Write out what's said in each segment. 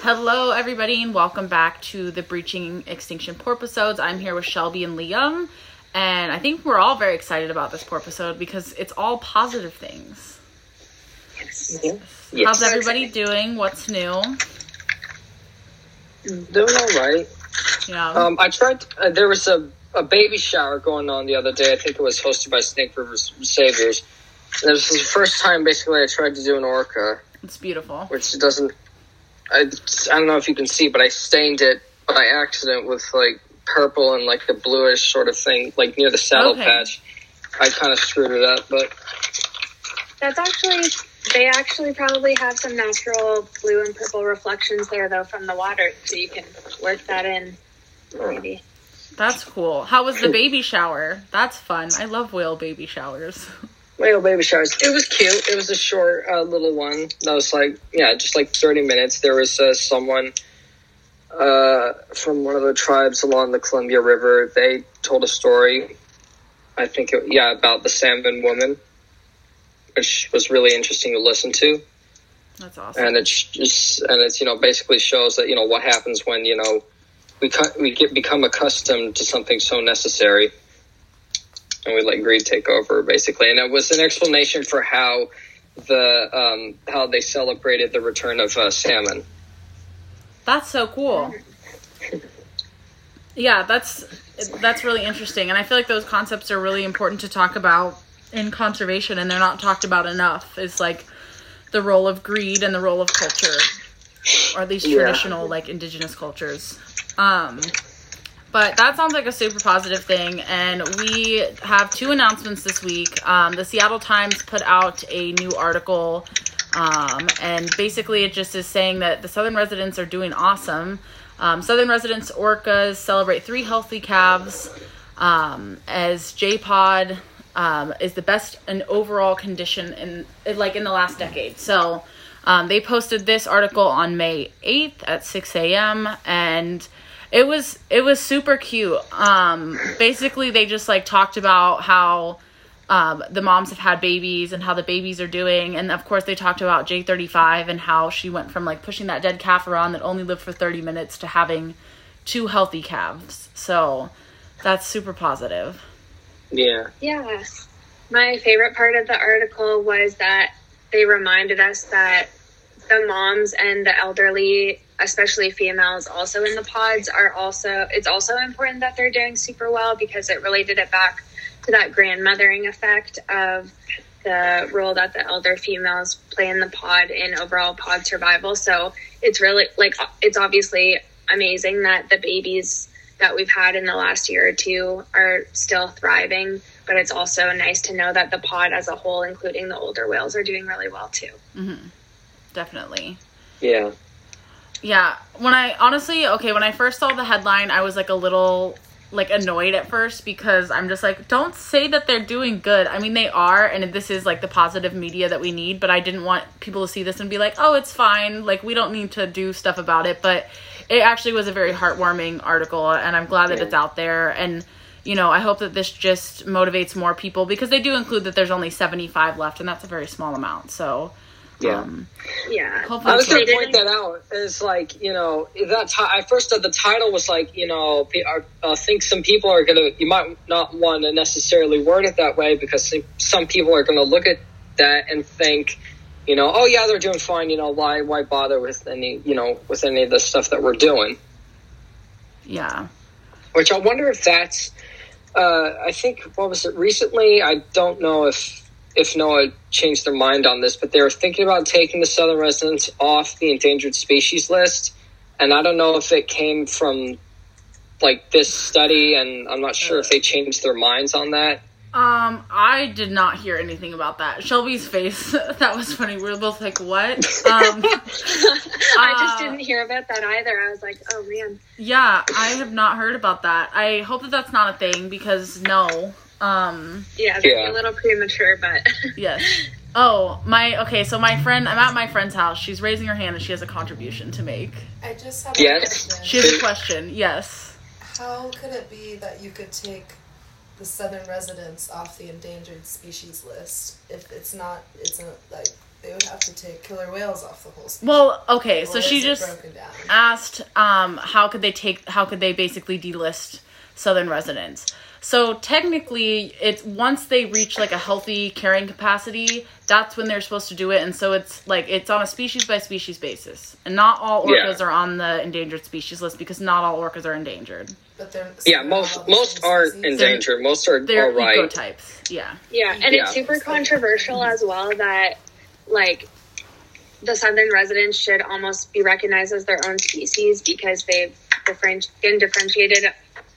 Hello, everybody, and welcome back to the Breaching Extinction Porpoisodes. I'm here with Shelby and Liam, and I think we're all very excited about this porpoisode because it's all positive things. Yes. How's everybody doing? What's new? Doing all right. Yeah. Um, I tried. Uh, there was a, a baby shower going on the other day. I think it was hosted by Snake River Savers. And this was the first time, basically, I tried to do an orca, it's beautiful. which doesn't. I, I don't know if you can see, but I stained it by accident with like purple and like a bluish sort of thing, like near the saddle Okay. patch. I kind of screwed it up, but That's actually they actually probably have some natural blue and purple reflections there though from the water, so you can work that in maybe. That's cool. How was the baby shower? That's fun. I love whale baby showers. Whale baby showers. It was cute. It was a short uh, little one. That was like yeah, just like thirty minutes. There was uh, someone uh, from one of the tribes along the Columbia River. They told a story. I think it, yeah about the salmon woman, which was really interesting to listen to. That's awesome. And it's just and it's you know basically shows that you know what happens when you know we cut we get become accustomed to something so necessary and we let greed take over basically and it was an explanation for how the um, how they celebrated the return of uh, salmon That's so cool. Yeah, that's that's really interesting, and I feel like those concepts are really important to talk about in conservation, and they're not talked about enough. Is like the role of greed and the role of culture, or at least Yeah. traditional like indigenous cultures. Um, but that sounds like a super positive thing, and we have two announcements this week. Um, the Seattle Times put out a new article, um, and basically it just is saying that the Southern residents are doing awesome. Um, Southern residents orcas celebrate three healthy calves, um, as J-Pod um, is the best in overall condition in like in the last decade. So um, they posted this article on May 8th at 6 a.m. and it was it was super cute. Um, basically, they just like talked about how um, the moms have had babies and how the babies are doing, and of course they talked about J35 and how she went from like pushing that dead calf around that only lived for 30 minutes to having two healthy calves. So that's super positive. yeah Yeah. My favorite part of the article was that they reminded us that the moms and the elderly, especially females also in the pods, are also it's also important that they're doing super well because it related it back to that grandmothering effect of the role that the elder females play in the pod in overall pod survival. So it's really like it's obviously amazing that the babies that we've had in the last year or two are still thriving, but it's also nice to know that the pod as a whole, including the older whales, are doing really well too. Mm-hmm. Definitely. yeah Yeah, when I honestly, okay, when I first saw the headline, I was like a little like annoyed at first because I'm just like, don't say that they're doing good. I mean, they are, and this is like the positive media that we need, but I didn't want people to see this and be like, oh, it's fine. Like, we don't need to do stuff about it. But it actually was a very heartwarming article, and I'm glad that Yeah. it's out there. And, you know, I hope that this just motivates more people because they do include that there's only 75 left, and that's a very small amount. So, yeah um, Yeah. hopefully, I was going to point that out. Is like you know that ti I first said the title was like you know I think some people are going to you might not want to necessarily word it that way because some- some people are going to look at that and think you know oh yeah they're doing fine you know why why bother with any you know with any of the stuff that we're doing yeah. which I wonder if that's. Uh, I think what was it recently? I don't know if if NOAA changed their mind on this, but they were thinking about taking the southern residents off the endangered species list, and I don't know if it came from like this study, and I'm not sure if they changed their minds on that. Um, I did not hear anything about that. Shelby's face, that was funny. We were both like, what? Um, I just Uh, didn't hear about that either. I was like, oh man. yeah, I have not heard about that. I hope that that's not a thing because no. Um, Yeah, Yeah. a little premature, but yes. Oh, my, okay, so my friend, I'm at my friend's house. She's raising her hand and she has a contribution to make. I just have Yes. a question. She has a question. Yes. How could it be that you could take the southern residents off the endangered species list if it's not it's a like they would have to take killer whales off the whole species. Well, okay, so she just asked um, how could they take how could they basically delist southern residents so technically it's once they reach like a healthy carrying capacity that's when they're supposed to do it and so it's like it's on a species by species basis and not all orcas Yeah. are on the endangered species list because not all orcas are endangered But they're Yeah, still most most aren't endangered. Most are they're all right. ecotypes yeah Yeah, and Yeah. it's super controversial as well that like the southern residents should almost be recognized as their own species because they've different, been differentiated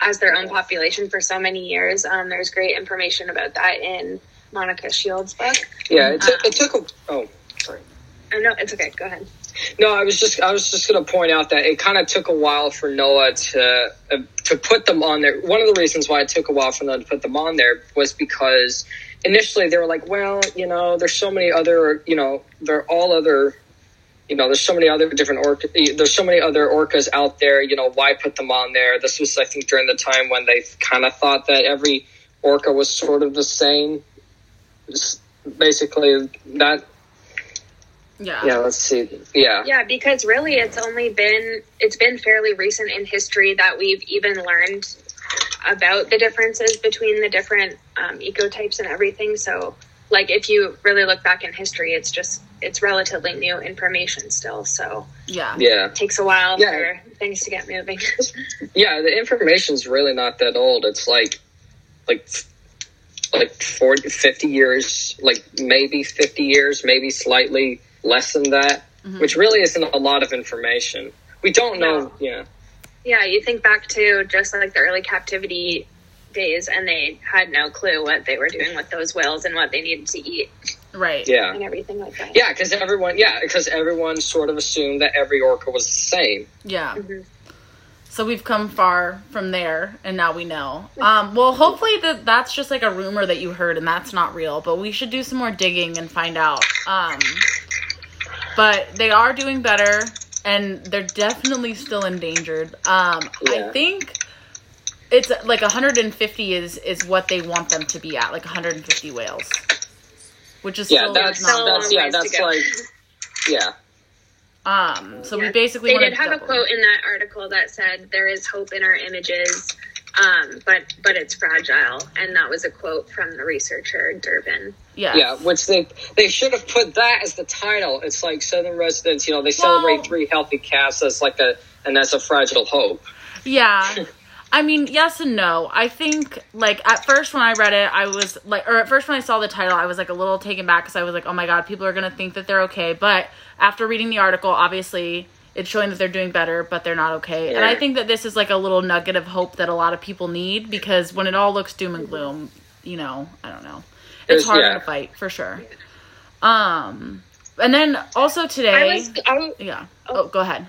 as their own population for so many years. Um, there's great information about that in Monika Shields' book. Yeah, it, took it took a. Oh, sorry. Oh no, it's okay. Go ahead. No, I was just I was just going to point out that it kind of took a while for NOAA to uh, to put them on there. One of the reasons why it took a while for them to put them on there was because initially they were like, well, you know, there's so many other, you know, there are all other, you know, there's so many other different orca, there's so many other orcas out there. You know, why put them on there? This was, I think, during the time when they kind of thought that every orca was sort of the same. Just Basically, that yeah yeah. Let's see, yeah. Yeah, because really it's only been it's been fairly recent in history that we've even learned about the differences between the different um, ecotypes and everything. So, like if you really look back in history, it's just it's relatively new information still. So yeah Yeah. it takes a while Yeah. for things to get moving. Yeah, the information's really not that old. It's like like like 40 50 years, like maybe 50 years, maybe slightly less than that, mm-hmm. which really isn't a lot of information. We don't know, No. yeah. yeah, you think back to just like the early captivity days, and they had no clue what they were doing with those whales and what they needed to eat right Yeah. and everything like that. Yeah, cuz everyone yeah, cuz everyone sort of assumed that every orca was the same. Yeah. Mm-hmm. So we've come far from there, and now we know. Um, well, hopefully that that's just like a rumor that you heard, and that's not real. But we should do some more digging and find out. Um, but they are doing better, and they're definitely still endangered. Um, I think it's like 150 is is what they want them to be at, like 150 whales, which is Yeah, still that's not still that's long yeah, that's like yeah. um. So we basically they did have a quote in that article that said there is hope in our images um, but but it's fragile and that was a quote from the researcher Durban Yeah. Yeah, which they they should have put that as the title. It's like Southern residents, you know, they celebrate Well- three healthy calves as like a and that's a fragile hope. Yeah. I mean, yes and no. I think, like, at first when I read it, I was like, or at first when I saw the title, I was like a little taken back because I was like, oh my god, people are going to think that they're okay. But after reading the article, obviously, it's showing that they're doing better, but they're not okay. And I think that this is like a little nugget of hope that a lot of people need because when it all looks doom and gloom, you know, I don't know. It's There's- harder yeah. to fight, for sure. Um, and then also i today, was I, yeah. Oh, go ahead.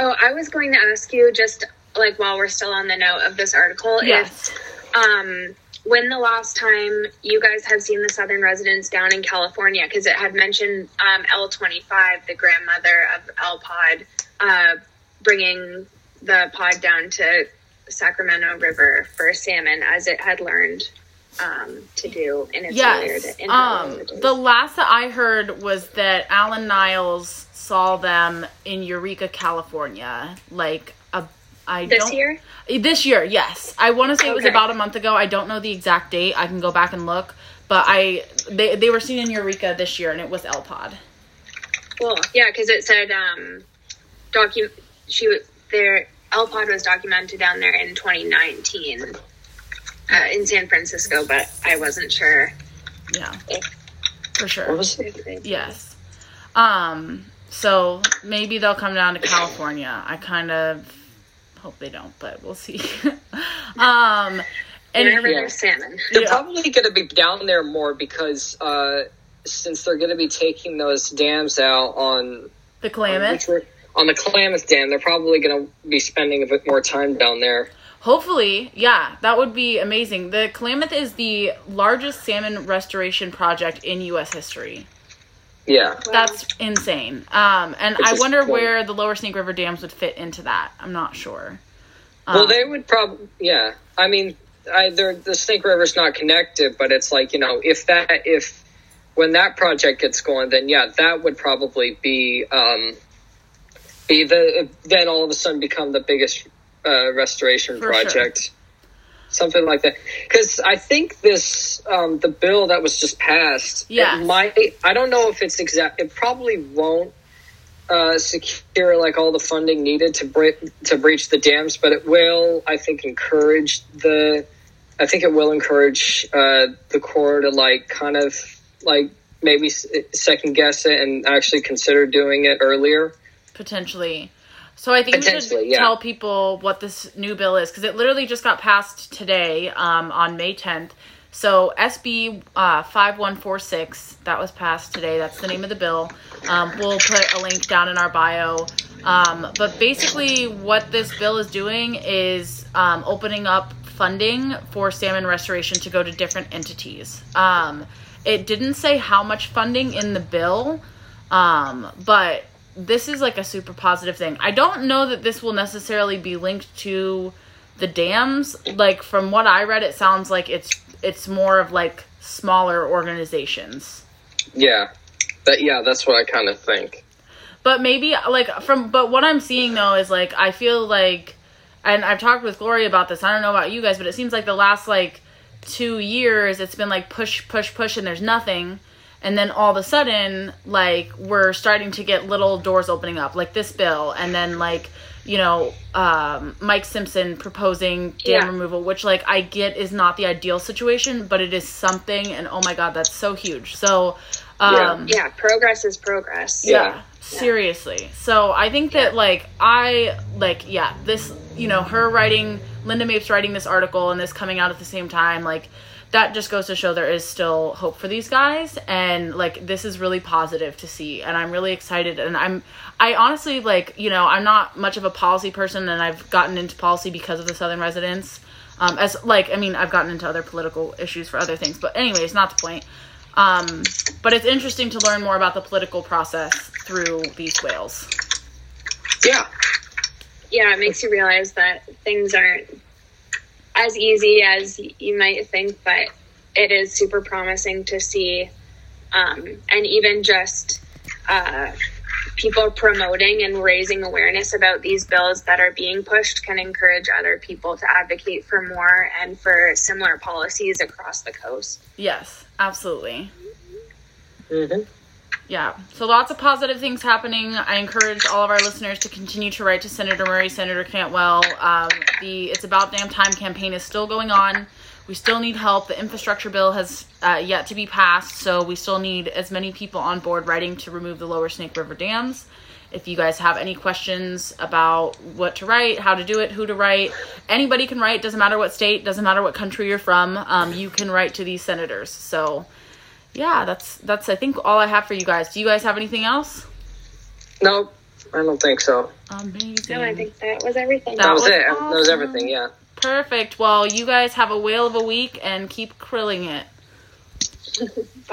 oh i was going to ask you just like while we're still on the note of this article Yes. if um when the last time you guys have seen the southern residents down in california because it had mentioned um, l25 the grandmother of l pod uh, bringing the pod down to sacramento river for salmon as it had learned um, to do in its Yes. in Um, the last that I heard was that Alan Niles saw them in Eureka, California. Like I this don't year This year, yes. I want to say it was Okay. about a month ago. I don't know the exact date. I can go back and look. But I they they were seen in Eureka this year, and it was L Pod. Cool. Yeah, because it said um, docu. She was there. L Pod was documented down there in 2019 uh, in San Francisco, but I wasn't sure. Yeah, if- for sure. Was it? if they- Yes. Um. So maybe they'll come down to California. I kind of hope they don't, but we'll see. um. And Whenever Yeah. there's salmon. They're Yeah. probably going to be down there more because uh, since they're going to be taking those dams out on the Klamath. on the Klamath Dam, they're probably going to be spending a bit more time down there. Hopefully, yeah, that would be amazing. The Klamath is the largest salmon restoration project in U.S. history. Yeah, That's insane. Um, and I wonder where the Lower Snake River dams would fit into that. I'm not sure. well, Um, they would probably. Yeah, I mean, I, the Snake River's not connected, but it's like you know, if that if when that project gets going, then yeah, that would probably be um, be the then all of a sudden become the biggest uh, restoration For project. Something like that, because I think this um, the bill that was just passed. It might. I don't know if it's exact. It probably won't uh, secure like all the funding needed to break to breach the dams, but it will. I think encourage the. I think it will encourage uh, the Corps to like kind of like maybe second guess it and actually consider doing it earlier. potentially. So I think we should yeah. tell people what this new bill is because it literally just got passed today um, on May 10th. So SB uh, 5146 that was passed today. That's the name of the bill. Um, we'll put a link down in our bio. Um, but basically, what this bill is doing is um, opening up funding for salmon restoration to go to different entities. Um, it didn't say how much funding in the bill, um, but this is like a super positive thing. I don't know that this will necessarily be linked to the dams. Like from what I read, it sounds like it's it's more of like smaller organizations. Yeah, that yeah, that's what I kind of think. But maybe like from but what I'm seeing though is like I feel like and I've talked with Gloria about this. I don't know about you guys, but it seems like the last like 2 years it's been like push push push and there's nothing. And then all of a sudden like we're starting to get little doors opening up like this bill and then like you know um, Mike Simpson proposing dam Yeah. removal which like I get is not the ideal situation, but it is something and oh my god, that's so huge. So um Yeah, progress is progress. yeah, Yeah. seriously. So I think that like I like yeah, this you know her writing Linda Mapes writing this article and this coming out at the same time like that just goes to show there is still hope for these guys and like this is really positive to see and I'm really excited and I'm I honestly like you know I'm not much of a policy person and I've gotten into policy because of the Southern residents um, as like I mean I've gotten into other political issues for other things but anyways not the point um, but it's interesting to learn more about the political process through these whales. Yeah, yeah, it makes you realize that things aren't as easy as you might think, but it is super promising to see. Um, and even just uh, people promoting and raising awareness about these bills that are being pushed can encourage other people to advocate for more and for similar policies across the coast. Yes, absolutely. hmm Yeah. So lots of positive things happening. I encourage all of our listeners to continue to write to Senator Murray, Senator Cantwell. Um, the It's About Damn Time campaign is still going on. We still need help. The infrastructure bill has uh, yet to be passed, so we still need as many people on board writing to remove the lower Snake River dams. If you guys have any questions about what to write, how to do it, who to write, anybody can write. Doesn't matter what state, doesn't matter what country you're from. Um, you can write to these senators. So, yeah, that's that's I think all I have for you guys. Do you guys have anything else? No, I don't think so. Amazing. No, I think that was everything. That That was, was it. That was everything. Yeah. Perfect. Well, you guys have a whale of a week and keep krilling it. Bye.